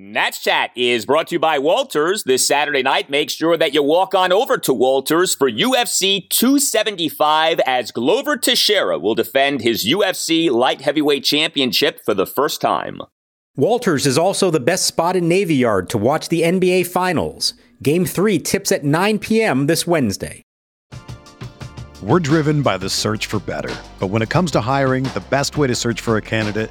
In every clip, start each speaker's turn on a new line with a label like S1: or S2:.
S1: Nats Chat is brought to you by Walters. This Saturday night, make sure that you walk on over to Walters for UFC 275 as Glover Teixeira will defend his UFC light heavyweight championship for the first time.
S2: Walters is also the best spot in Navy Yard to watch the NBA Finals. Game 3 tips at 9 p.m. this Wednesday.
S3: We're driven by the search for better. But when it comes to hiring, the best way to search for a candidate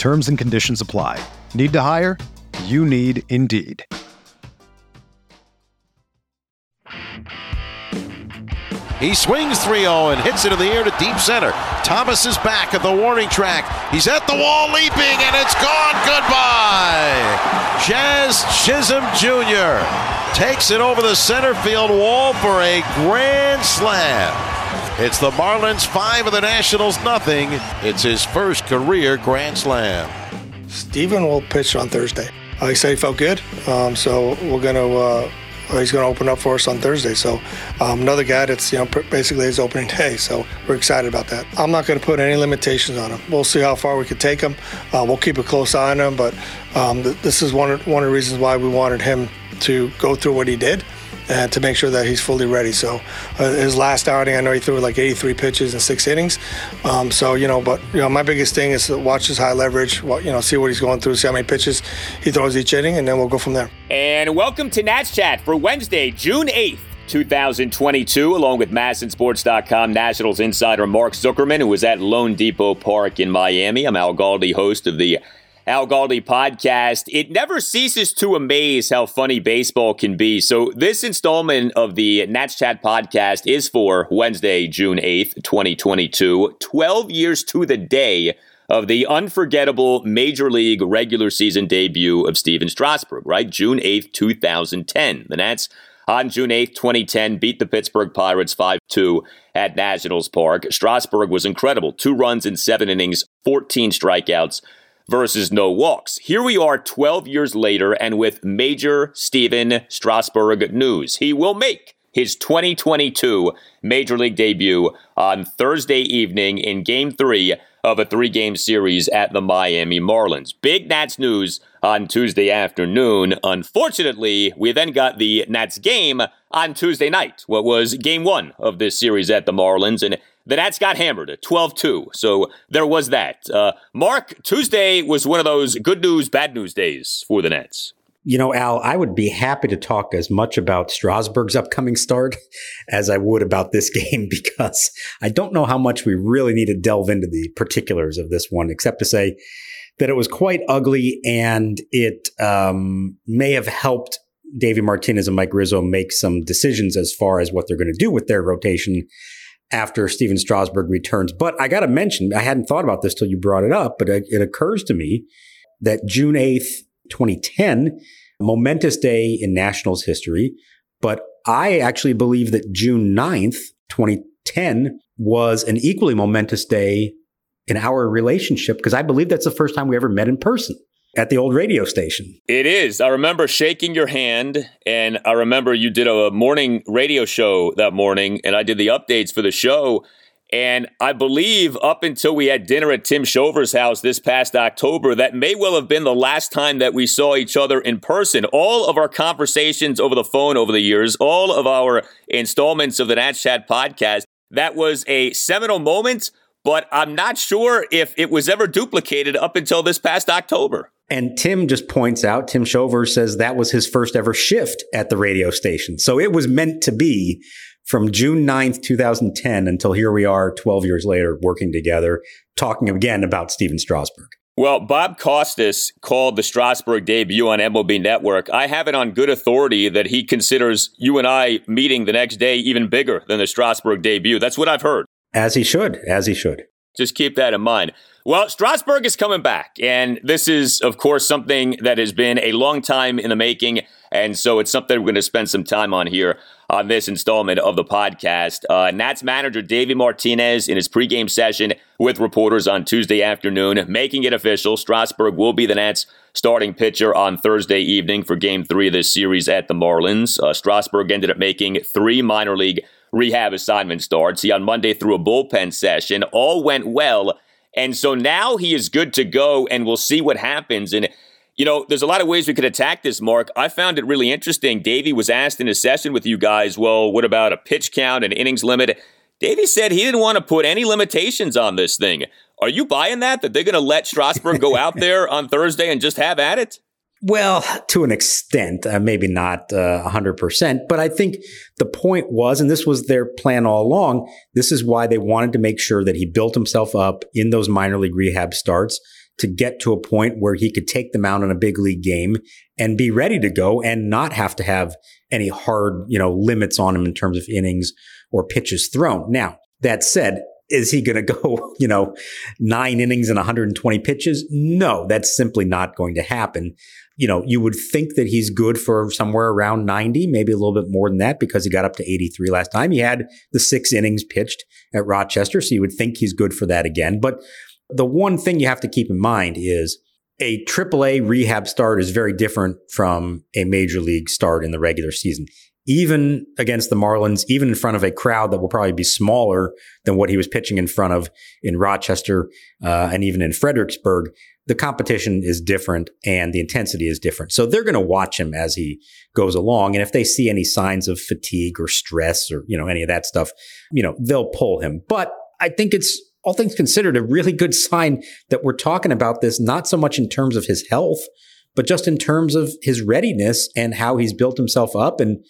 S3: Terms and conditions apply. Need to hire? You need Indeed.
S4: He swings 3 0 and hits it in the air to deep center. Thomas is back at the warning track. He's at the wall leaping, and it's gone. Goodbye. Jazz Chisholm Jr. takes it over the center field wall for a grand slam. It's the Marlins five of the Nationals nothing. It's his first career grand slam.
S5: Stephen will pitch on Thursday. He said he felt good, um, so we're to. Uh, he's going to open up for us on Thursday. So um, another guy that's you know basically his opening day. So we're excited about that. I'm not going to put any limitations on him. We'll see how far we can take him. Uh, we'll keep a close eye on him, but um, th- this is one of, one of the reasons why we wanted him to go through what he did and to make sure that he's fully ready. So uh, his last outing, I know he threw like 83 pitches in six innings. Um, so you know, but you know, my biggest thing is to watch his high leverage. You know, see what he's going through, see how many pitches he throws each inning, and then we'll go from there.
S1: And welcome to Nats Chat for Wednesday, June 8th. 2022, along with MASNsports.com Nationals insider Mark Zuckerman, who was at loanDepot Park in Miami. I'm Al Galdi, host of the Al Galdi podcast. It never ceases to amaze how funny baseball can be. So, this installment of the Nats Chat podcast is for Wednesday, June 8th, 2022, 12 years to the day of the unforgettable Major League regular season debut of Stephen Strasburg, right? June 8th, 2010. The Nats on June 8th, 2010, beat the Pittsburgh Pirates 5 2 at Nationals Park. Strasburg was incredible. Two runs in seven innings, 14 strikeouts versus no walks. Here we are 12 years later, and with major Stephen Strasburg news. He will make his 2022 Major League debut on Thursday evening in Game 3 of a three game series at the Miami Marlins. Big Nats news on Tuesday afternoon. Unfortunately, we then got the Nats game on Tuesday night, what was game one of this series at the Marlins. And the Nats got hammered at 12 2. So there was that. Uh, Mark, Tuesday was one of those good news, bad news days for the Nats.
S2: You know, Al, I would be happy to talk as much about Strasburg's upcoming start as I would about this game because I don't know how much we really need to delve into the particulars of this one, except to say that it was quite ugly and it um, may have helped Davey Martinez and Mike Rizzo make some decisions as far as what they're going to do with their rotation after Stephen Strasburg returns. But I got to mention, I hadn't thought about this till you brought it up, but it, it occurs to me that June 8th, 2010, momentous day in Nationals history. But I actually believe that June 9th, 2010 was an equally momentous day in our relationship because I believe that's the first time we ever met in person at the old radio station.
S1: It is. I remember shaking your hand, and I remember you did a morning radio show that morning, and I did the updates for the show. And I believe up until we had dinner at Tim Shover's house this past October, that may well have been the last time that we saw each other in person. All of our conversations over the phone over the years, all of our installments of the Nats Chat podcast, that was a seminal moment, but I'm not sure if it was ever duplicated up until this past October.
S2: And Tim just points out, Tim Shover says that was his first ever shift at the radio station. So it was meant to be from June 9th, 2010 until here we are 12 years later working together, talking again about Stephen Strasburg.
S1: Well, Bob Costas called the Strasburg debut on MLB Network. I have it on good authority that he considers you and I meeting the next day even bigger than the Strasburg debut. That's what I've heard.
S2: As he should, as he should.
S1: Just keep that in mind. Well, Strasburg is coming back, and this is, of course, something that has been a long time in the making, and so it's something we're going to spend some time on here on this installment of the podcast. Uh, Nats manager Davey Martinez in his pregame session with reporters on Tuesday afternoon, making it official. Strasburg will be the Nats starting pitcher on Thursday evening for Game Three of this series at the Marlins. Uh, Strasburg ended up making three minor league rehab assignment starts. He on Monday threw a bullpen session. All went well. And so now he is good to go, and we'll see what happens. And, you know, there's a lot of ways we could attack this, Mark. I found it really interesting. Davey was asked in a session with you guys, well, what about a pitch count and innings limit? Davey said he didn't want to put any limitations on this thing. Are you buying that? That they're going to let Strasburg go out there on Thursday and just have at it?
S2: Well, to an extent, uh, maybe not uh, 100%, but I think the point was, and this was their plan all along, this is why they wanted to make sure that he built himself up in those minor league rehab starts to get to a point where he could take them out in a big league game and be ready to go and not have to have any hard, you know, limits on him in terms of innings or pitches thrown. Now, that said, is he going to go, you know, nine innings and 120 pitches? No, that's simply not going to happen you know, you would think that he's good for somewhere around 90, maybe a little bit more than that because he got up to 83 last time. He had the six innings pitched at Rochester, so you would think he's good for that again. But the one thing you have to keep in mind is a AAA rehab start is very different from a major league start in the regular season. Even against the Marlins, even in front of a crowd that will probably be smaller than what he was pitching in front of in Rochester uh, and even in Fredericksburg, the competition is different and the intensity is different. So they're going to watch him as he goes along. And if they see any signs of fatigue or stress or, you know, any of that stuff, you know, they'll pull him. But I think it's all things considered a really good sign that we're talking about this, not so much in terms of his health, but just in terms of his readiness and how he's built himself up. And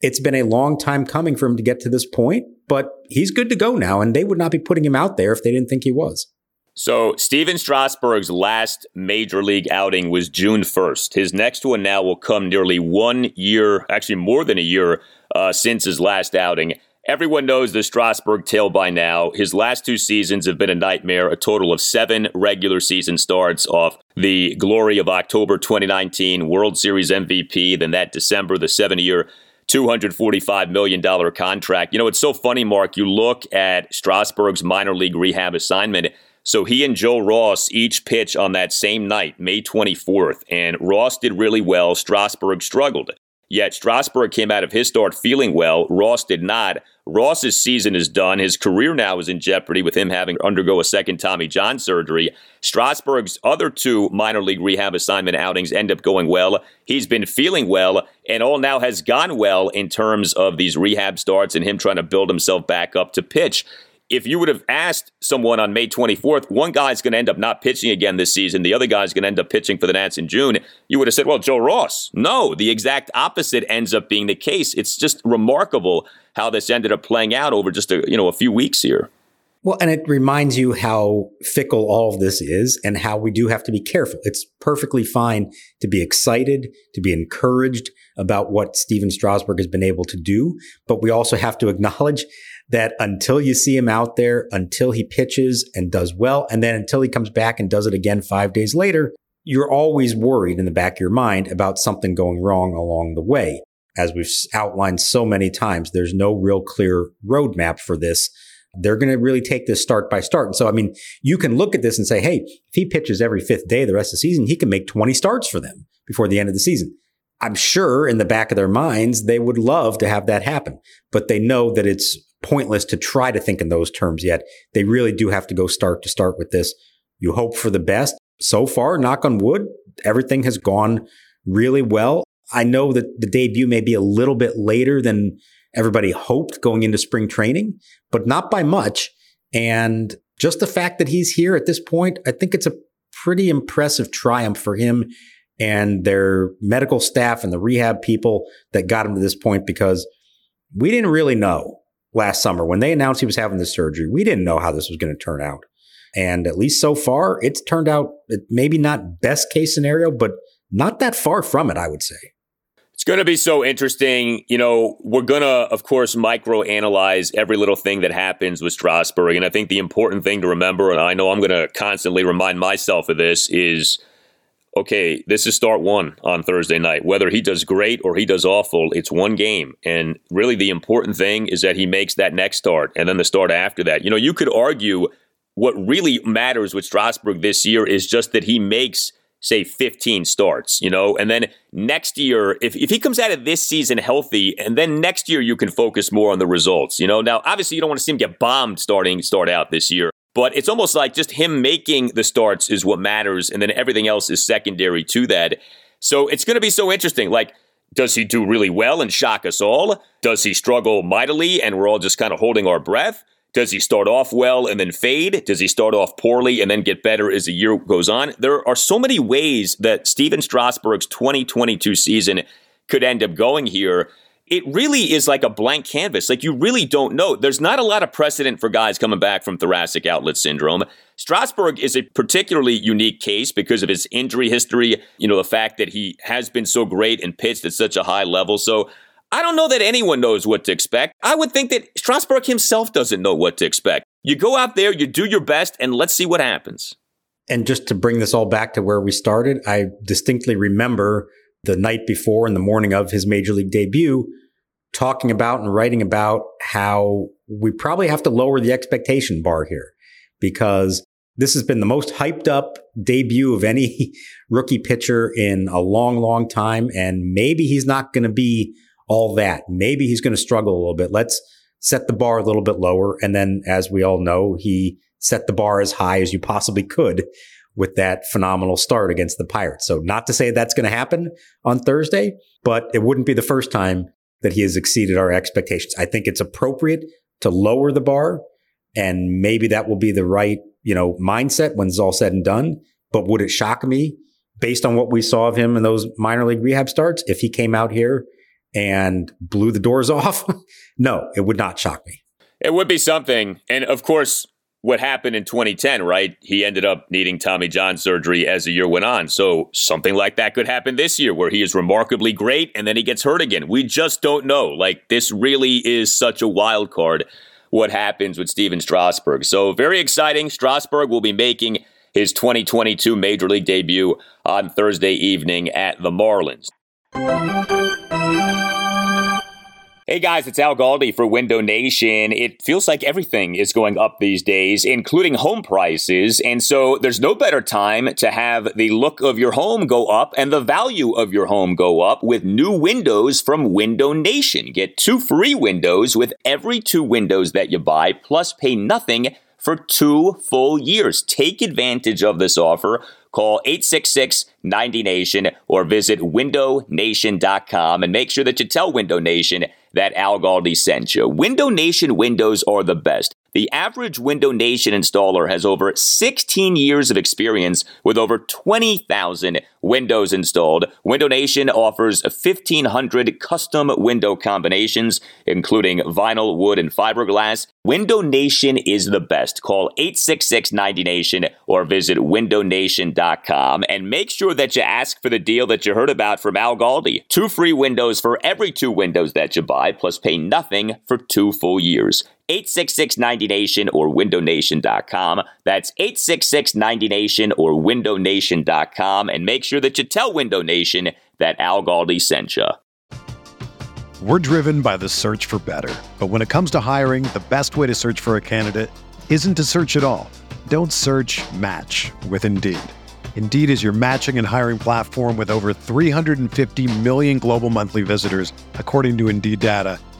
S2: it's been a long time coming for him to get to this point, but he's good to go now. And they would not be putting him out there if they didn't think he was.
S1: So, Stephen Strasburg's last major league outing was June 1st. His next one now will come nearly one year, actually more than a year, uh, since his last outing. Everyone knows the Strasburg tale by now. His last two seasons have been a nightmare, a total of seven regular season starts off the glory of October 2019 World Series MVP, then that December, the seven year, $245 million contract. You know, it's so funny, Mark. You look at Strasburg's minor league rehab assignment so he and Joe Ross each pitch on that same night, May 24th, and Ross did really well. Strasburg struggled. Yet Strasburg came out of his start feeling well. Ross did not. Ross's season is done. His career now is in jeopardy with him having to undergo a second Tommy John surgery. Strasburg's other two minor league rehab assignment outings end up going well. He's been feeling well, and all now has gone well in terms of these rehab starts and him trying to build himself back up to pitch if you would have asked someone on May 24th, one guy's going to end up not pitching again this season, the other guy's going to end up pitching for the Nats in June, you would have said, well, Joe Ross. No, the exact opposite ends up being the case. It's just remarkable how this ended up playing out over just a, you know, a few weeks here.
S2: Well, and it reminds you how fickle all of this is and how we do have to be careful. It's perfectly fine to be excited, to be encouraged about what Stephen Strasburg has been able to do, but we also have to acknowledge that until you see him out there, until he pitches and does well, and then until he comes back and does it again five days later, you're always worried in the back of your mind about something going wrong along the way. As we've outlined so many times, there's no real clear roadmap for this. They're going to really take this start by start. And so, I mean, you can look at this and say, hey, if he pitches every fifth day the rest of the season, he can make 20 starts for them before the end of the season. I'm sure in the back of their minds, they would love to have that happen, but they know that it's pointless to try to think in those terms yet. They really do have to go start to start with this. You hope for the best. So far, knock on wood, everything has gone really well. I know that the debut may be a little bit later than everybody hoped going into spring training, but not by much. And just the fact that he's here at this point, I think it's a pretty impressive triumph for him and their medical staff and the rehab people that got him to this point because we didn't really know last summer when they announced he was having this surgery. We didn't know how this was going to turn out. And at least so far, it's turned out maybe not best case scenario, but not that far from it, I would say.
S1: It's going to be so interesting. You know, we're going to, of course, micro analyze every little thing that happens with Strasburg. And I think the important thing to remember, and I know I'm going to constantly remind myself of this, is okay, this is start one on Thursday night. Whether he does great or he does awful, it's one game. And really, the important thing is that he makes that next start and then the start after that. You know, you could argue what really matters with Strasburg this year is just that he makes say 15 starts, you know, and then next year, if, if he comes out of this season healthy, and then next year you can focus more on the results, you know. Now, obviously, you don't want to see him get bombed starting start out this year, but it's almost like just him making the starts is what matters, and then everything else is secondary to that. So it's going to be so interesting. Like, does he do really well and shock us all? Does he struggle mightily and we're all just kind of holding our breath? Does he start off well and then fade? Does he start off poorly and then get better as the year goes on? There are so many ways that Stephen Strasburg's 2022 season could end up going here. It really is like a blank canvas. Like you really don't know. There's not a lot of precedent for guys coming back from thoracic outlet syndrome. Strasburg is a particularly unique case because of his injury history, you know, the fact that he has been so great and pitched at such a high level. So I don't know that anyone knows what to expect. I would think that Strasburg himself doesn't know what to expect. You go out there, you do your best, and let's see what happens.
S2: And just to bring this all back to where we started, I distinctly remember the night before and the morning of his major league debut talking about and writing about how we probably have to lower the expectation bar here because this has been the most hyped up debut of any rookie pitcher in a long, long time. And maybe he's not going to be all that. Maybe he's going to struggle a little bit. Let's set the bar a little bit lower. And then, as we all know, he set the bar as high as you possibly could with that phenomenal start against the Pirates. So, not to say that's going to happen on Thursday, but it wouldn't be the first time that he has exceeded our expectations. I think it's appropriate to lower the bar, and maybe that will be the right, you know, mindset when it's all said and done. But would it shock me based on what we saw of him in those minor league rehab starts if he came out here and blew the doors off, no, it would not shock me.
S1: It would be something. And of course, what happened in 2010, right? He ended up needing Tommy John surgery as the year went on. So something like that could happen this year where he is remarkably great and then he gets hurt again. We just don't know. Like this really is such a wild card what happens with Stephen Strasburg. So very exciting. Strasburg will be making his 2022 Major League debut on Thursday evening at the Marlins. Hey guys, it's Al Galdi for Window Nation. It feels like everything is going up these days, including home prices. And so there's no better time to have the look of your home go up and the value of your home go up with new windows from Window Nation. Get two free windows with every two windows that you buy, plus pay nothing for two full years. Take advantage of this offer. Call 866 90 Nation or visit windownation.com and make sure that you tell Window Nation that Al Galdi sent you. Window Nation windows are the best. The average Window Nation installer has over 16 years of experience with over 20,000 windows installed. Window Nation offers 1,500 custom window combinations, including vinyl, wood, and fiberglass. Window Nation is the best. Call 866 90 Nation or visit windownation.com and make sure that you ask for the deal that you heard about from Al Galdi. Two free windows for every two windows that you buy, plus pay nothing for two full years. 866 90 Nation or windownation.com. That's 866 90 Nation or windownation.com. And make sure that you tell Window Nation that Al Galdi sent you.
S3: We're driven by the search for better. But when it comes to hiring, the best way to search for a candidate isn't to search at all. Don't search match with Indeed. Indeed is your matching and hiring platform with over 350 million global monthly visitors, according to Indeed data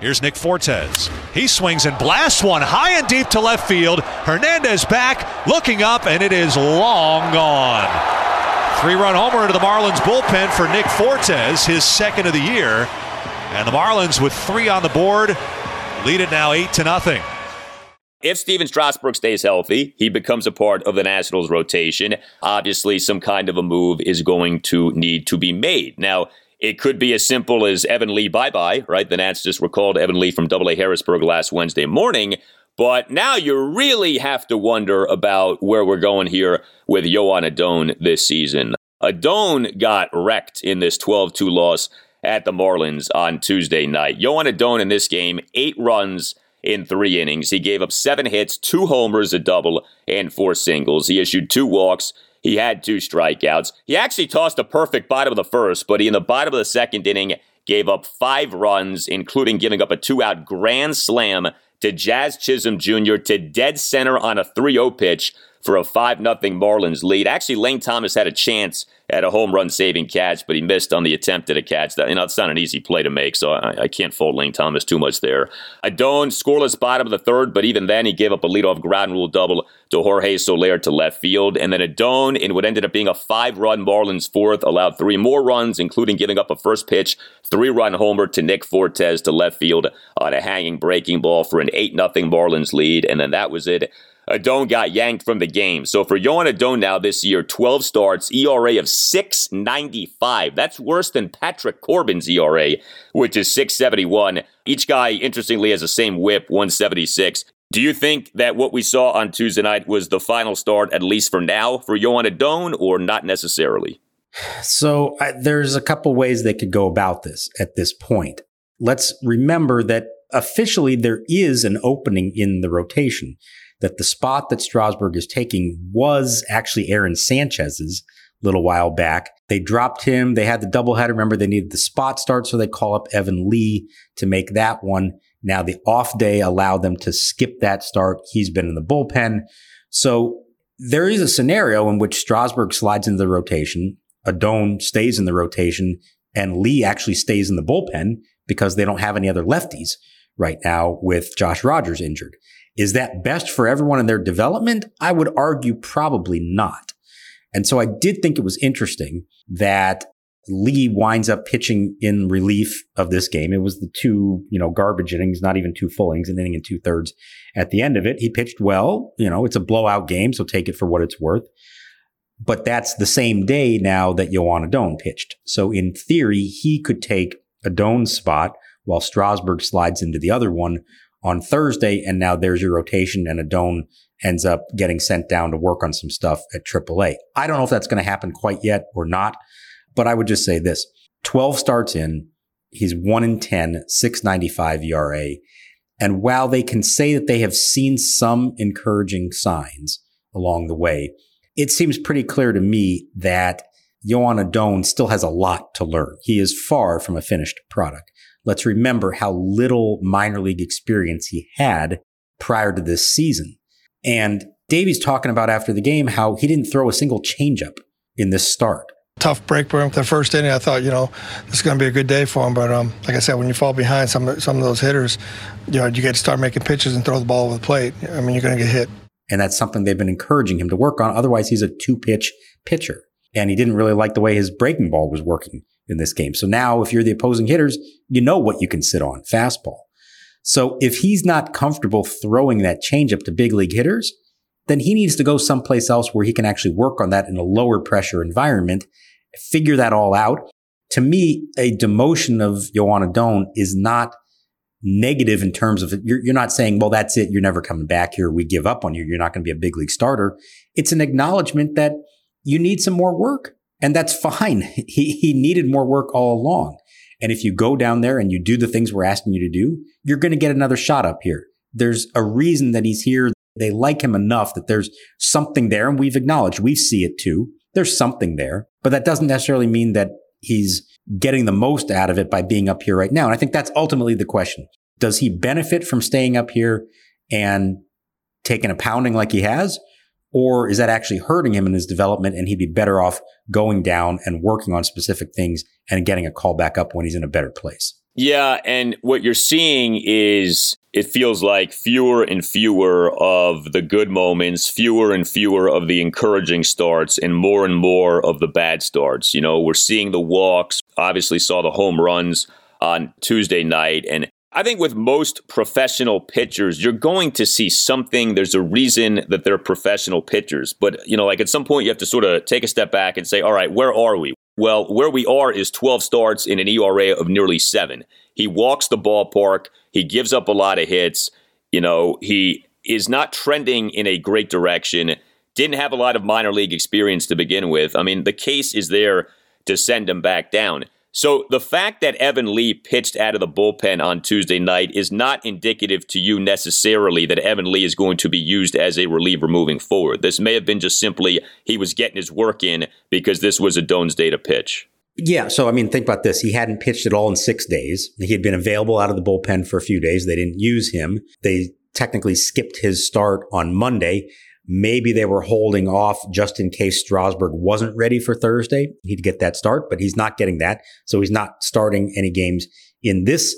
S6: Here's Nick Fortes. He swings and blasts one high and deep to left field. Hernandez back, looking up, and it is long gone. Three run homer into the Marlins bullpen for Nick Fortes, his second of the year. And the Marlins, with three on the board, lead it now 8 to nothing.
S1: If Stephen Strasburg stays healthy, he becomes a part of the Nationals rotation. Obviously, some kind of a move is going to need to be made. Now, it could be as simple as Evan Lee bye bye, right? The Nats just recalled Evan Lee from Double A Harrisburg last Wednesday morning. But now you really have to wonder about where we're going here with Joan Adon this season. Adon got wrecked in this 12 2 loss at the Marlins on Tuesday night. Joan Adon in this game, eight runs in three innings. He gave up seven hits, two homers, a double, and four singles. He issued two walks he had two strikeouts. He actually tossed a perfect bottom of the first, but he, in the bottom of the second inning, gave up five runs, including giving up a two out grand slam to Jazz Chisholm Jr. to dead center on a 3 0 pitch for a 5 0 Marlins lead. Actually, Lane Thomas had a chance at a home run saving catch, but he missed on the attempt at a catch. That you know, it's not an easy play to make, so I, I can't fault Lane Thomas too much there. Adon scoreless bottom of the third, but even then he gave up a leadoff ground rule double to Jorge Soler to left field, and then Adon in what ended up being a five-run Marlins fourth allowed three more runs, including giving up a first pitch three-run homer to Nick Fortes to left field on a hanging breaking ball for an eight nothing Marlins lead, and then that was it. Uh, Adon got yanked from the game. So for Joan Adon now this year, 12 starts, ERA of 695. That's worse than Patrick Corbin's ERA, which is 671. Each guy, interestingly, has the same whip, 176. Do you think that what we saw on Tuesday night was the final start, at least for now, for Joan Adon, or not necessarily?
S2: So I, there's a couple ways they could go about this at this point. Let's remember that officially there is an opening in the rotation that the spot that Strasburg is taking was actually Aaron Sanchez's little while back. They dropped him. They had the doubleheader. Remember, they needed the spot start, so they call up Evan Lee to make that one. Now the off day allowed them to skip that start. He's been in the bullpen. So there is a scenario in which Strasburg slides into the rotation, Adon stays in the rotation, and Lee actually stays in the bullpen because they don't have any other lefties right now with Josh Rogers injured. Is that best for everyone in their development? I would argue probably not. And so I did think it was interesting that Lee winds up pitching in relief of this game. It was the two, you know, garbage innings, not even two full innings, an inning and two thirds at the end of it. He pitched well. You know, it's a blowout game, so take it for what it's worth. But that's the same day now that Joan Adon pitched. So in theory, he could take Adon's spot while Strasburg slides into the other one on Thursday. And now there's your rotation and Adon ends up getting sent down to work on some stuff at AAA. I don't know if that's going to happen quite yet or not, but I would just say this 12 starts in. He's 1 in 10, 695 ERA. And while they can say that they have seen some encouraging signs along the way, it seems pretty clear to me that Joan Adon still has a lot to learn. He is far from a finished product. Let's remember how little minor league experience he had prior to this season. And Davey's talking about after the game how he didn't throw a single changeup in this start.
S5: Tough break for him. The first inning, I thought, you know, this is going to be a good day for him. But um, like I said, when you fall behind some some of those hitters, you know, you get to start making pitches and throw the ball over the plate. I mean, you're going to get hit.
S2: And that's something they've been encouraging him to work on. Otherwise, he's a two pitch pitcher. And he didn't really like the way his breaking ball was working in this game. So now if you're the opposing hitters, you know what you can sit on fastball. So if he's not comfortable throwing that changeup to big league hitters, then he needs to go someplace else where he can actually work on that in a lower pressure environment, figure that all out. To me, a demotion of Joan Adon is not negative in terms of you're, you're not saying, well, that's it. You're never coming back here. We give up on you. You're not going to be a big league starter. It's an acknowledgement that you need some more work and that's fine. He, he needed more work all along. And if you go down there and you do the things we're asking you to do, you're going to get another shot up here. There's a reason that he's here. They like him enough that there's something there. And we've acknowledged we see it too. There's something there, but that doesn't necessarily mean that he's getting the most out of it by being up here right now. And I think that's ultimately the question. Does he benefit from staying up here and taking a pounding like he has? Or is that actually hurting him in his development and he'd be better off going down and working on specific things and getting a call back up when he's in a better place?
S1: Yeah. And what you're seeing is it feels like fewer and fewer of the good moments, fewer and fewer of the encouraging starts, and more and more of the bad starts. You know, we're seeing the walks, obviously, saw the home runs on Tuesday night. And I think with most professional pitchers, you're going to see something. There's a reason that they're professional pitchers. But, you know, like at some point, you have to sort of take a step back and say, all right, where are we? Well, where we are is 12 starts in an ERA of nearly seven. He walks the ballpark. He gives up a lot of hits. You know, he is not trending in a great direction. Didn't have a lot of minor league experience to begin with. I mean, the case is there to send him back down. So the fact that Evan Lee pitched out of the bullpen on Tuesday night is not indicative to you necessarily that Evan Lee is going to be used as a reliever moving forward. This may have been just simply he was getting his work in because this was Adon's day to pitch.
S2: Yeah. So, I mean, think about this. He hadn't pitched at all in six days. He had been available out of the bullpen for a few days. They didn't use him. They technically skipped his start on Monday. Maybe they were holding off just in case Strasburg wasn't ready for Thursday. He'd get that start, but he's not getting that. So he's not starting any games in this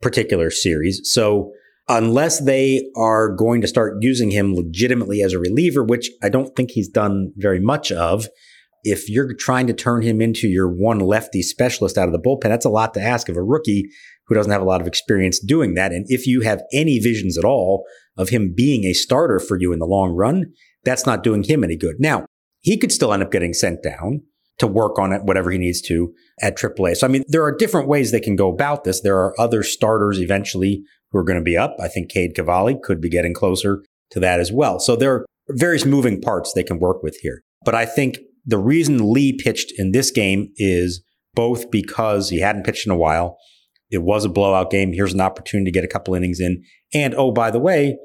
S2: particular series. So unless they are going to start using him legitimately as a reliever, which I don't think he's done very much of, if you're trying to turn him into your one lefty specialist out of the bullpen, that's a lot to ask of a rookie who doesn't have a lot of experience doing that. And if you have any visions at all of him being a starter for you in the long run, that's not doing him any good. Now, he could still end up getting sent down to work on it, whatever he needs to at AAA. So, I mean, there are different ways they can go about this. There are other starters eventually who are going to be up. I think Cade Cavalli could be getting closer to that as well. So there are various moving parts they can work with here. But I think the reason Lee pitched in this game is both because he hadn't pitched in a while. It was a blowout game. Here's an opportunity to get a couple innings in. And oh, by the way,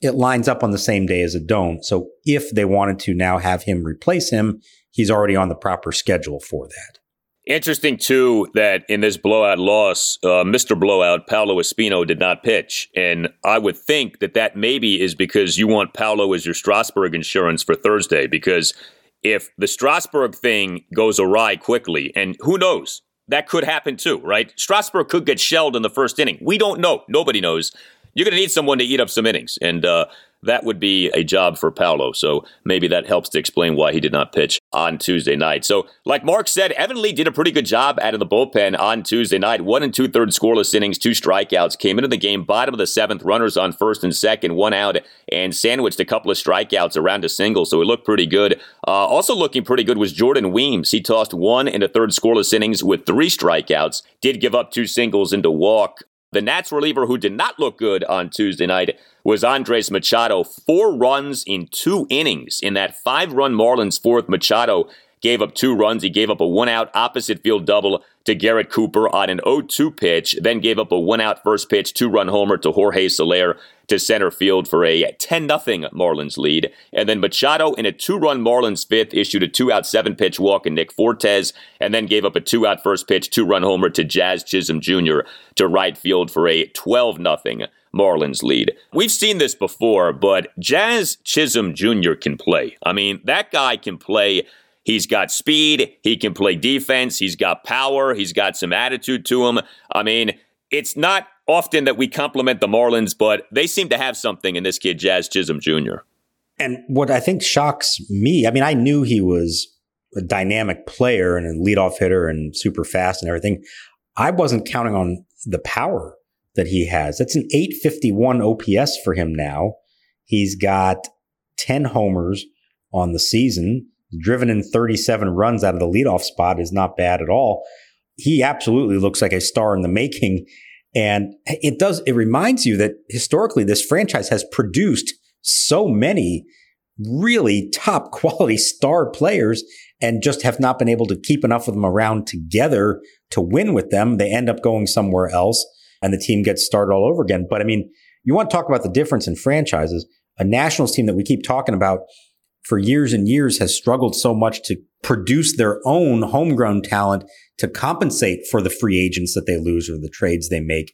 S2: it lines up on the same day as Adon. So if they wanted to now have him replace him, he's already on the proper schedule for that.
S1: Interesting, too, that in this blowout loss, uh, Mr. Blowout, Paolo Espino, did not pitch. And I would think that that maybe is because you want Paolo as your Strasburg insurance for Thursday. Because if the Strasburg thing goes awry quickly, and who knows, that could happen too, right? Strasburg could get shelled in the first inning. We don't know. Nobody knows. You're going to need someone to eat up some innings. And uh, that would be a job for Paolo. So maybe that helps to explain why he did not pitch on Tuesday night. So, like Mark said, Evan Lee did a pretty good job out of the bullpen on Tuesday night. One and two thirds scoreless innings, two strikeouts. Came into the game bottom of the seventh, runners on first and second, one out, and sandwiched a couple of strikeouts around a single. So he looked pretty good. Uh, also looking pretty good was Jordan Weems. He tossed one and a third scoreless innings with three strikeouts. Did give up two singles and into walk. The Nats reliever who did not look good on Tuesday night was Andres Machado. Four runs in two innings. In that five run Marlins fourth, Machado gave up two runs. He gave up a one out opposite field double to Garrett Cooper on an 0 2 pitch, then gave up a one out first pitch, two run homer to Jorge Soler to center field for a 10 0 Marlins lead. And then Machado in a two run Marlins fifth issued a two out seven pitch walk in Nick Fortes, and then gave up a two out first pitch, two run homer to Jazz Chisholm Jr. to right field for a 12 0 Marlins lead. We've seen this before, but Jazz Chisholm Jr. can play. I mean, that guy can play. He's got speed. He can play defense. He's got power. He's got some attitude to him. I mean, it's not often that we compliment the Marlins, but they seem to have something in this kid, Jazz Chisholm Jr.
S2: And what I think shocks me, I mean, I knew he was a dynamic player and a leadoff hitter and super fast and everything. I wasn't counting on the power that he has. That's an 851 OPS for him now. He's got 10 homers on the season, driven in 37 runs out of the leadoff spot is not bad at all. He absolutely looks like a star in the making. And it does, it reminds you that historically this franchise has produced so many really top quality star players and just have not been able to keep enough of them around together to win with them. They end up going somewhere else and the team gets started all over again. But I mean, you want to talk about the difference in franchises. A Nationals team that we keep talking about for years and years has struggled so much to produce their own homegrown talent to compensate for the free agents that they lose or the trades they make.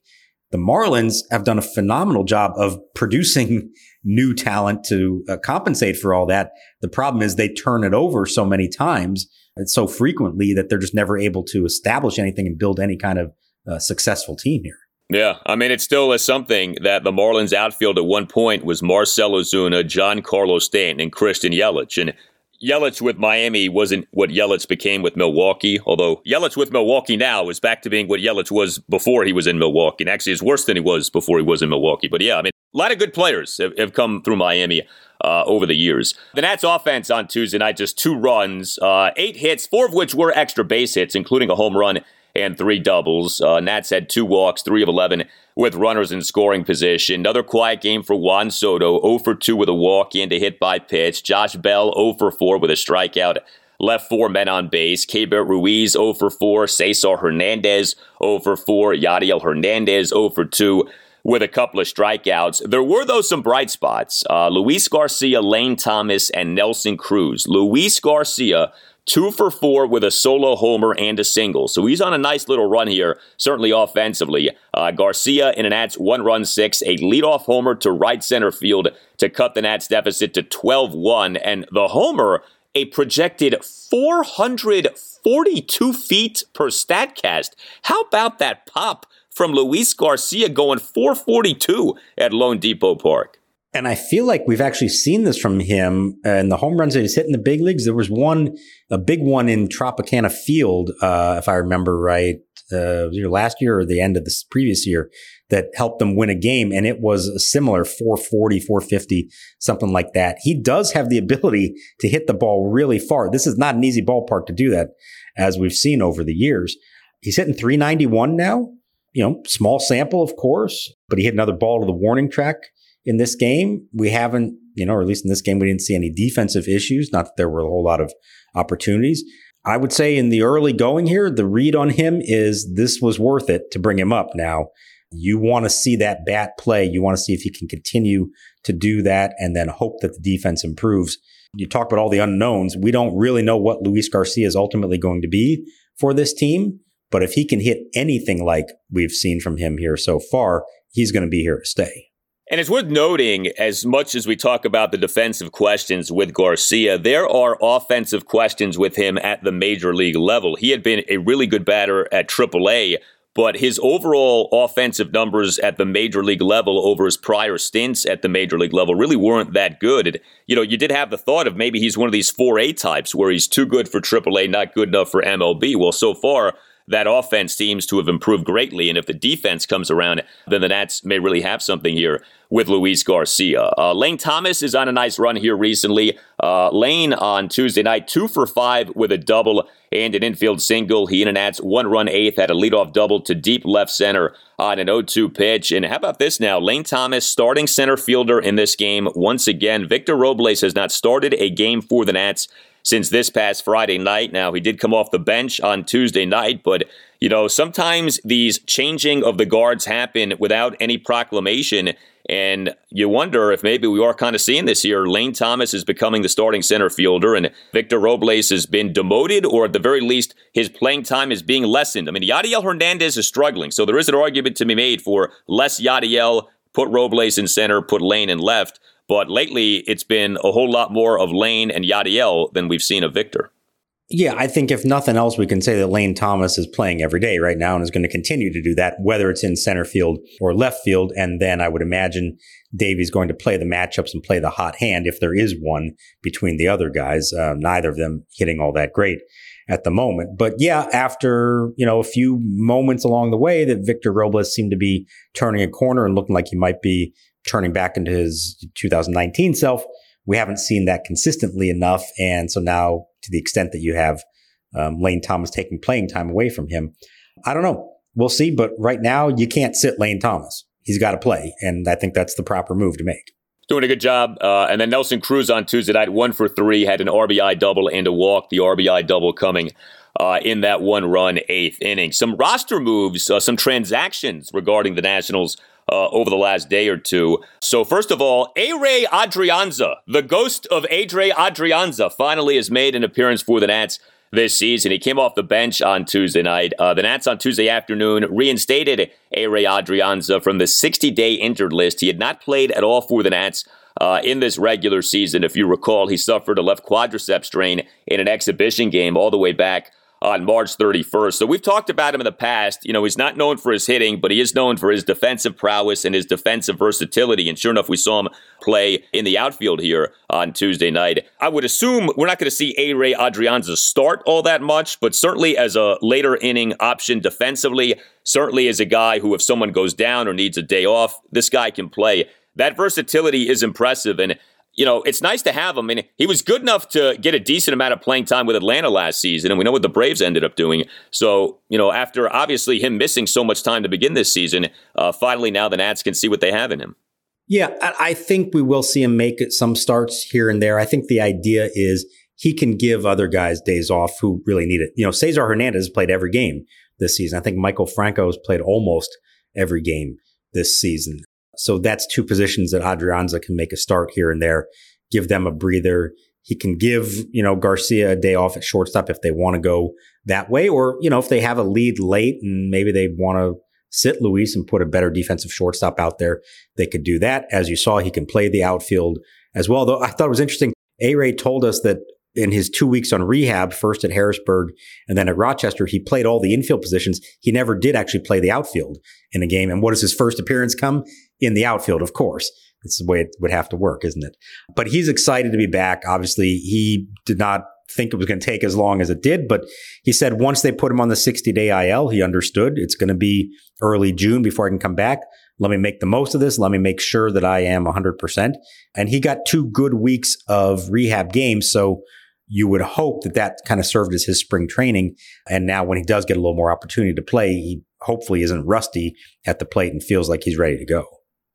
S2: The Marlins have done a phenomenal job of producing new talent to uh, compensate for all that. The problem is they turn it over so many times and so frequently that they're just never able to establish anything and build any kind of uh, successful team here.
S1: Yeah, I mean, it still is something that the Marlins outfield at one point was Marcell Ozuna, Carlos Stanton, and Christian Yelich. And Yelich with Miami wasn't what Yelich became with Milwaukee, although Yelich with Milwaukee now is back to being what Yelich was before he was in Milwaukee. And actually, is worse than he was before he was in Milwaukee. But yeah, I mean, a lot of good players have, have come through Miami uh, over the years. The Nats offense on Tuesday night, just two runs, uh, eight hits, four of which were extra base hits, including a home run and three doubles. Uh, Nats had two walks, three of 11 with runners in scoring position. Another quiet game for Juan Soto, 0 for 2 with a walk and a hit by pitch. Josh Bell, 0 for 4 with a strikeout. Left four men on base. Keibert Ruiz 0 for 4. Cesar Hernandez 0 for 4. Yadiel Hernandez 0 for 2 with a couple of strikeouts. There were, though, some bright spots. Uh, Luis Garcia, Lane Thomas, and Nelson Cruz. Luis Garcia two for four with a solo homer and a single. So he's on a nice little run here, certainly offensively. Uh, Garcia in an Nats one run six, a leadoff homer to right center field to cut the Nats deficit to 12 1. And the homer, a projected 442 feet per StatCast. How about that pop from Luis Garcia going 442 at loanDepot Park?
S2: And I feel like we've actually seen this from him and the home runs that he's hit in the big leagues. There was one, a big one in Tropicana Field, uh, if I remember right, uh, last year or the end of this previous year that helped them win a game. And it was a similar 440, 450, something like that. He does have the ability to hit the ball really far. This is not an easy ballpark to do that, as we've seen over the years. He's hitting 391 now. You know, small sample, of course, but he hit another ball to the warning track in this game. We haven't, you know, or at least in this game, we didn't see any defensive issues. Not that there were a whole lot of opportunities. I would say in the early going here, the read on him is this was worth it to bring him up. Now, you want to see that bat play. You want to see if he can continue to do that and then hope that the defense improves. You talk about all the unknowns. We don't really know what Luis Garcia is ultimately going to be for this team. But if he can hit anything like we've seen from him here so far, he's going to be here to stay.
S1: And it's worth noting, as much as we talk about the defensive questions with Garcia, there are offensive questions with him at the major league level. He had been a really good batter at AAA, but his overall offensive numbers at the major league level over his prior stints at the major league level really weren't that good. you know, you did have the thought of maybe he's one of these 4A types where he's too good for AAA, not good enough for MLB. Well, so far, that offense seems to have improved greatly. And if the defense comes around, then the Nats may really have something here with Luis Garcia. Uh, Lane Thomas is on a nice run here recently. Uh, Lane on Tuesday night, two for five with a double and an infield single. He and an Nats one run eighth had a leadoff double to deep left center on an 0 2 pitch. And how about this now? Lane Thomas, starting center fielder in this game once again. Victor Robles has not started a game for the Nats since this past Friday night. Now, he did come off the bench on Tuesday night, but, you know, sometimes these changing of the guards happen without any proclamation. And you wonder if maybe we are kind of seeing this here. Lane Thomas is becoming the starting center fielder, and Victor Robles has been demoted, or at the very least, his playing time is being lessened. I mean, Yadiel Hernandez is struggling, so there is an argument to be made for less Yadiel, put Robles in center, put Lane in left. But lately, it's been a whole lot more of Lane and Yadiel than we've seen of Victor.
S2: Yeah, I think if nothing else, we can say that Lane Thomas is playing every day right now and is going to continue to do that, whether it's in center field or left field. And then I would imagine Davey's going to play the matchups and play the hot hand if there is one between the other guys. Uh, neither of them hitting all that great at the moment. But yeah, after, you know, a few moments along the way that Victor Robles seemed to be turning a corner and looking like he might be turning back into his 2019 self, we haven't seen that consistently enough. And so now, to the extent that you have um, Lane Thomas taking playing time away from him, I don't know. We'll see. But right now, you can't sit Lane Thomas. He's got to play. And I think that's the proper move to make.
S1: Doing a good job. Uh, and then Nelson Cruz on Tuesday night, one for three, had an RBI double and a walk. The RBI double coming uh, in that one run eighth inning. Some roster moves, uh, some transactions regarding the Nationals uh, over the last day or two. So, first of all, Ehire Adrianza, the ghost of Ehire Adrianza, finally has made an appearance for the Nats this season. He came off the bench on Tuesday night. Uh, the Nats on Tuesday afternoon reinstated Ehire Adrianza from the 60 day injured list. He had not played at all for the Nats. Uh, in this regular season, if you recall, he suffered a left quadricep strain in an exhibition game all the way back on March 31st. So we've talked about him in the past. You know, he's not known for his hitting, but he is known for his defensive prowess and his defensive versatility. And sure enough, we saw him play in the outfield here on Tuesday night. I would assume we're not going to see Ehire Adrianza start all that much, but certainly as a later inning option defensively, certainly as a guy who, if someone goes down or needs a day off, this guy can play. That versatility is impressive. And you know, it's nice to have him. I mean, he was good enough to get a decent amount of playing time with Atlanta last season, and we know what the Braves ended up doing. So, you know, after obviously him missing so much time to begin this season, uh, finally now the Nats can see what they have in him.
S2: Yeah, I think we will see him make some starts here and there. I think the idea is he can give other guys days off who really need it. You know, Cesar Hernandez has played every game this season. I think Maikel Franco has played almost every game this season. So that's two positions that Adrianza can make a start here and there, give them a breather. He can give, you know, Garcia a day off at shortstop if they want to go that way. Or, you know, if they have a lead late and maybe they want to sit Luis and put a better defensive shortstop out there, they could do that. As you saw, he can play the outfield as well. Though I thought it was interesting. Ehire told us that in his two weeks on rehab, first at Harrisburg and then at Rochester, he played all the infield positions. He never did actually play the outfield in a game. And what does his first appearance come? In the outfield, of course. It's the way it would have to work, isn't it? But he's excited to be back. Obviously, he did not think it was going to take as long as it did, but he said once they put him on the 60 day IL, he understood it's going to be early June before I can come back. Let me make the most of this. Let me make sure that I am 100%. And he got two good weeks of rehab games. So you would hope that that kind of served as his spring training. And now when he does get a little more opportunity to play, he hopefully isn't rusty at the plate and feels like he's ready to go.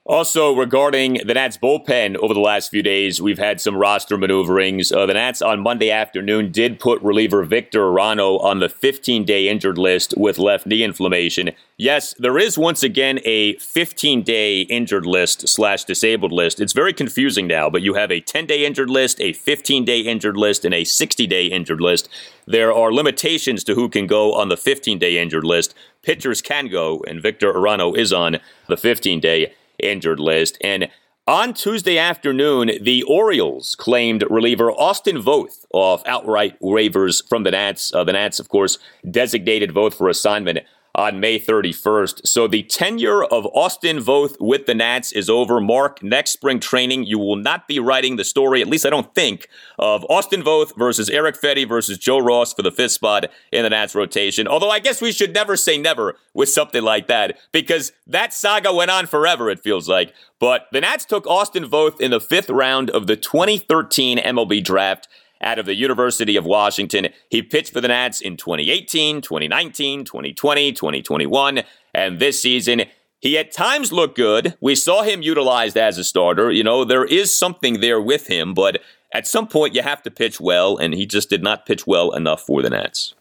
S1: Also, regarding the Nats bullpen over the last few days, we've had some roster maneuverings. Uh, the Nats on Monday afternoon did put reliever Victor Arano on the 15 day injured list with left knee inflammation. Yes, there is once again a 15 day injured list slash disabled list. It's very confusing now, but you have a 10 day injured list, a 15 day injured list, and a 60 day injured list. There are limitations to who can go on the 15 day injured list. Pitchers can go, and Victor Arano is on the 15 day injured list. And on Tuesday afternoon, the Orioles claimed reliever Austin Voth off outright waivers from the Nats. Uh, the Nats, of course, designated Voth for assignment on May 31st. So the tenure of Austin Voth with the Nats is over. Mark, next spring training, you will not be writing the story, at least I don't think, of Austin Voth versus Eric Fedde versus Joe Ross for the fifth spot in the Nats rotation. Although I guess we should never say never with something like that because that saga went on forever, it feels like. But the Nats took Austin Voth in the fifth round of the 2013 MLB draft out of the University of Washington. He pitched for the Nats in 2018, 2019, 2020, 2021, and this season. He at times looked good. We saw him utilized as a starter. You know, there is something there with him, but at some point you have to pitch well, and he just did not pitch well enough for the Nats.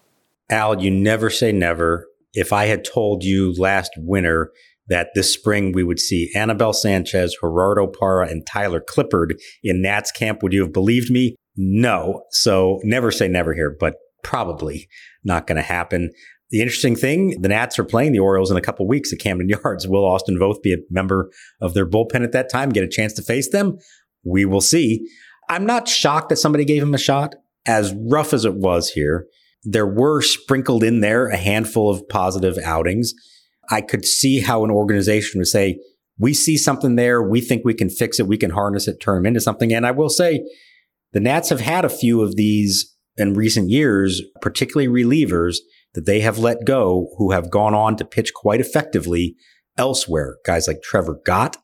S2: Al, you never say never. If I had told you last winter that this spring we would see Anibal Sanchez, Gerardo Parra, and Tyler Clippard in Nats camp, would you have believed me? No. So never say never here, but probably not going to happen. The interesting thing, the Nats are playing the Orioles in a couple weeks at Camden Yards. Will Austin Voth be a member of their bullpen at that time, get a chance to face them? We will see. I'm not shocked that somebody gave him a shot. as rough as it was here, there were sprinkled in there a handful of positive outings. I could see how an organization would say, we see something there. We think we can fix it. We can harness it, turn them into something. And I will say the Nats have had a few of these in recent years, particularly relievers that they have let go who have gone on to pitch quite effectively elsewhere. Guys like Trevor Gott,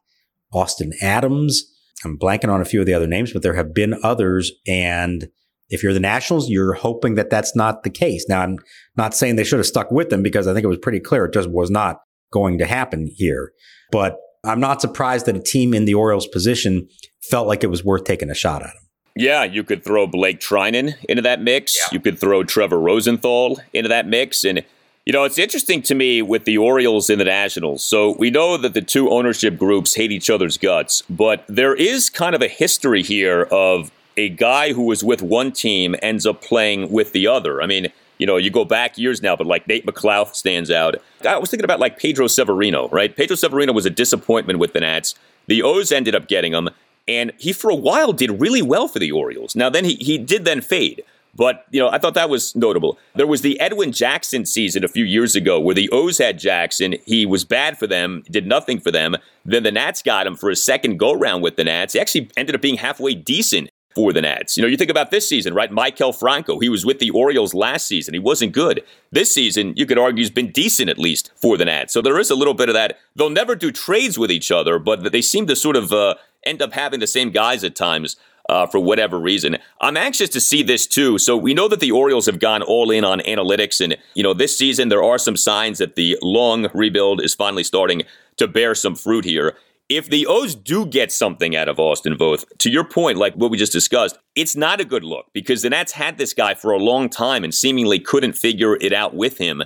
S2: Austin Adams. I'm blanking on a few of the other names, but there have been others. And if you're the Nationals, you're hoping that that's not the case. Now, I'm not saying they should have stuck with them because I think it was pretty clear it just was not going to happen here. But I'm not surprised that a team in the Orioles position felt like it was worth taking a shot at him.
S1: Yeah, you could throw Blake Treinen into that mix. Yeah. You could throw Trevor Rosenthal into that mix. And, you know, it's interesting to me with the Orioles and the Nationals. So we know that the two ownership groups hate each other's guts, but there is kind of a history here of a guy who was with one team ends up playing with the other. I mean, you know, you go back years now, but like Nate McLouth stands out. I was thinking about like Pedro Severino, right? Pedro Severino was a disappointment with the Nats. The O's ended up getting him. And he, for a while, did really well for the Orioles. Now, then he, he did then fade. But, you know, I thought that was notable. There was the Edwin Jackson season a few years ago where the O's had Jackson. He was bad for them, did nothing for them. Then the Nats got him for a second go round with the Nats. He actually ended up being halfway decent for the Nats. You know, you think about this season, right? Maikel Franco, he was with the Orioles last season. He wasn't good. This season, you could argue he's been decent at least for the Nats. So there is a little bit of that. They'll never do trades with each other, but they seem to sort of uh, end up having the same guys at times. Uh, for whatever reason. I'm anxious to see this too. So we know that the Orioles have gone all in on analytics, and you know this season there are some signs that the long rebuild is finally starting to bear some fruit here. If the O's do get something out of Austin Voth, to your point, like what we just discussed, it's not a good look because the Nats had this guy for a long time and seemingly couldn't figure it out with him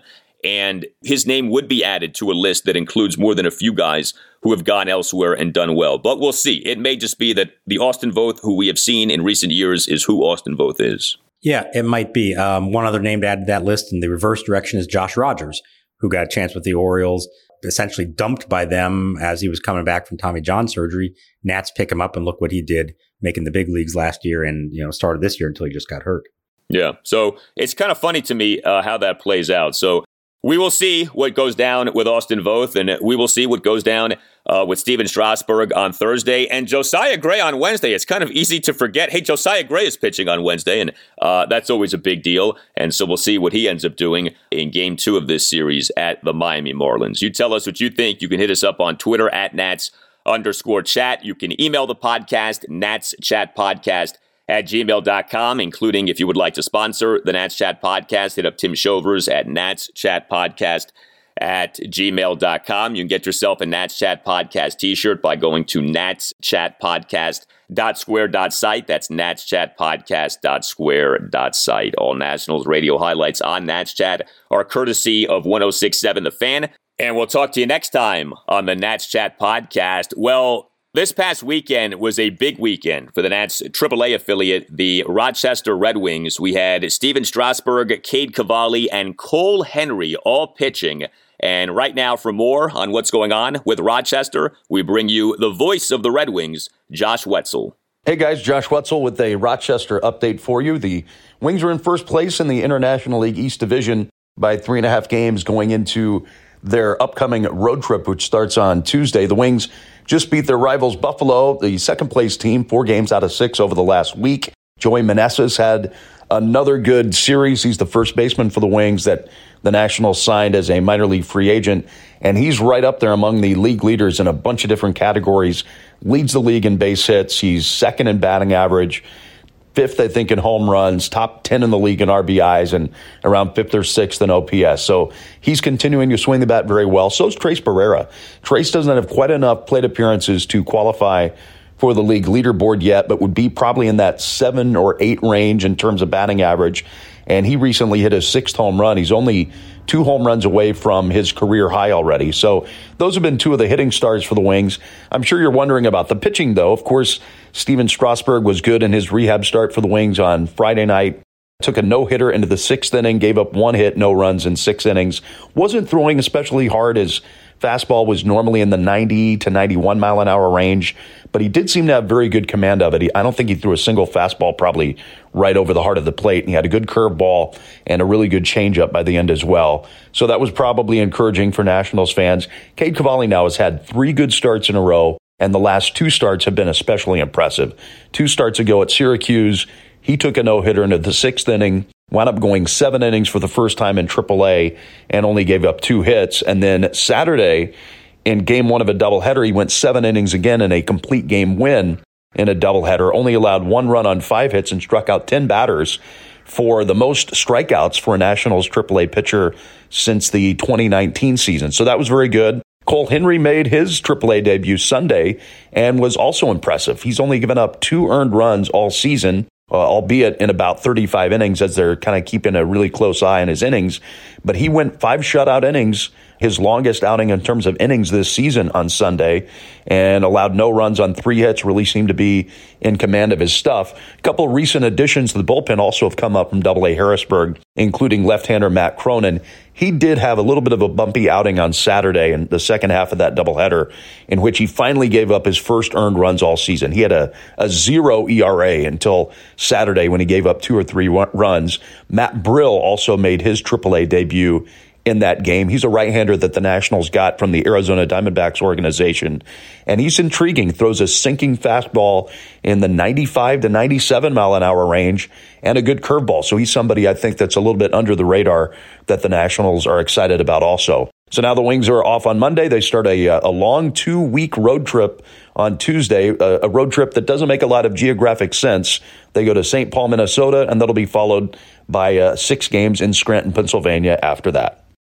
S1: and his name would be added to a list that includes more than a few guys who have gone elsewhere and done well. But we'll see. It may just be that the Austin Voth who we have seen in recent years is who Austin Voth is.
S2: Yeah, it might be. Um, one other name to add to that list in the reverse direction is Josh Rogers, who got a chance with the Orioles, essentially dumped by them as he was coming back from Tommy John surgery. Nats pick him up and look what he did, making the big leagues last year and you know started this year until he just got hurt.
S1: Yeah, so it's kind of funny to me uh, how that plays out. So we will see what goes down with Austin Voth, and we will see what goes down uh, with Stephen Strasburg on Thursday and Josiah Gray on Wednesday. It's kind of easy to forget. Hey, Josiah Gray is pitching on Wednesday, and uh, that's always a big deal. And so we'll see what he ends up doing in game two of this series at the Miami Marlins. You tell us what you think. You can hit us up on Twitter at Nats underscore chat. You can email the podcast, Nats Chat Podcast at gmail.com, including if you would like to sponsor the Nats Chat podcast, hit up Tim Shovers at Nats Chat Podcast at gmail.com. You can get yourself a Nats Chat Podcast t shirt by going to Nats Chat Podcast Square. site. That's Nats Chat Podcast Square. site. All Nationals radio highlights on Nats Chat are courtesy of 1067 The Fan. And we'll talk to you next time on the Nats Chat Podcast. Well, this past weekend was a big weekend for the Nats AAA affiliate, the Rochester Red Wings. We had Stephen Strasburg, Cade Cavalli, and Cole Henry all pitching. And right now, for more on what's going on with Rochester, we bring you the voice of the Red Wings, Josh Whetzel.
S7: Hey guys, Josh Whetzel with a Rochester update for you. The Wings are in first place in the International League East Division by three and a half games going into their upcoming road trip, which starts on Tuesday. The Wings just beat their rivals Buffalo, the second place team, four games out of six over the last week. Joey Meneses had another good series. He's the first baseman for the Wings that the Nationals signed as a minor league free agent, and he's right up there among the league leaders in a bunch of different categories. Leads the league in base hits. He's second in batting average fifth, I think, in home runs, top 10 in the league in RBIs, and around fifth or sixth in OPS. So he's continuing to swing the bat very well. So is Tres Barrera. Tres doesn't have quite enough plate appearances to qualify for the league leaderboard yet, but would be probably in that seven or eight range in terms of batting average. And he recently hit his sixth home run. He's only two home runs away from his career high already. So those have been two of the hitting stars for the Wings. I'm sure you're wondering about the pitching, though. Of course, Stephen Strasburg was good in his rehab start for the Wings on Friday night. Took a no hitter into the sixth inning, gave up one hit, no runs in six innings. Wasn't throwing especially hard. His Fastball was normally in the 90 to 91 mile an hour range, but he did seem to have very good command of it. He, I don't think he threw a single fastball probably right over the heart of the plate. And he had a good curveball and a really good changeup by the end as well. So that was probably encouraging for Nationals fans. Cade Cavalli now has had three good starts in a row, and the last two starts have been especially impressive. Two starts ago at Syracuse, he took a no hitter into the sixth inning wound up going seven innings for the first time in AAA and only gave up two hits. And then Saturday, in game one of a doubleheader, he went seven innings again in a complete game win in a doubleheader, only allowed one run on five hits and struck out 10 batters for the most strikeouts for a Nationals AAA pitcher since the 2019 season. So that was very good. Cole Henry made his AAA debut Sunday and was also impressive. He's only given up two earned runs all season uh, albeit in about 35 innings as they're kind of keeping a really close eye on his innings. But he went five shutout innings, his longest outing in terms of innings this season on Sunday, and allowed no runs on three hits, really seemed to be in command of his stuff. A couple recent additions to the bullpen also have come up from Double A Harrisburg, including left-hander Matt Cronin. He did have a little bit of a bumpy outing on Saturday in the second half of that doubleheader, in which he finally gave up his first earned runs all season. He had a, a zero ERA until Saturday when he gave up two or three runs. Matt Brill also made his AAA debut in that game. He's a right hander that the Nationals got from the Arizona Diamondbacks organization. And he's intriguing, throws a sinking fastball in the 95 to 97 mile an hour range and a good curveball. So he's somebody I think that's a little bit under the radar that the Nationals are excited about also. So now the Wings are off on Monday. They start a, uh, a long two week road trip on Tuesday, a, a road trip that doesn't make a lot of geographic sense. They go to St. Paul, Minnesota, and that'll be followed by uh, six games in Scranton, Pennsylvania after that.